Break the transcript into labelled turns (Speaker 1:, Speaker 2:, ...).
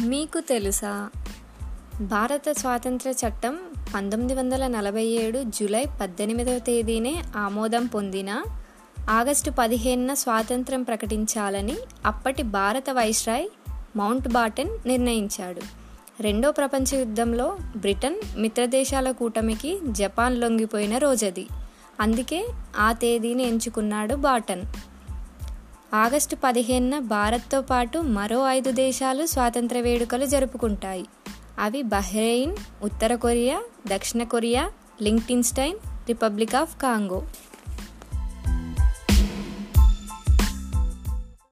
Speaker 1: మీకు తెలుసా? భారత స్వాతంత్ర చట్టం పంతొమ్మిది వందల నలభై ఏడు జూలై పద్దెనిమిదవ తేదీనే ఆమోదం పొందిన ఆగస్టు పదిహేనున స్వాతంత్రం ప్రకటించాలని అప్పటి భారత వైస్రాయ్ మౌంట్ బాటన్ నిర్ణయించాడు. రెండో ప్రపంచ యుద్ధంలో బ్రిటన్ మిత్రదేశాల కూటమికి జపాన్ లొంగిపోయిన రోజది. అందుకే ఆ తేదీని ఎంచుకున్నాడు బాటన్. ఆగస్టు పదిహేనున భారత్తో పాటు మరో ఐదు దేశాలు స్వాతంత్ర వేడుకలు జరుపుకుంటాయి. అవి బహ్రెయిన్ ఉత్తర కొరియా దక్షిణ Korea Liechtenstein Republic of Congo.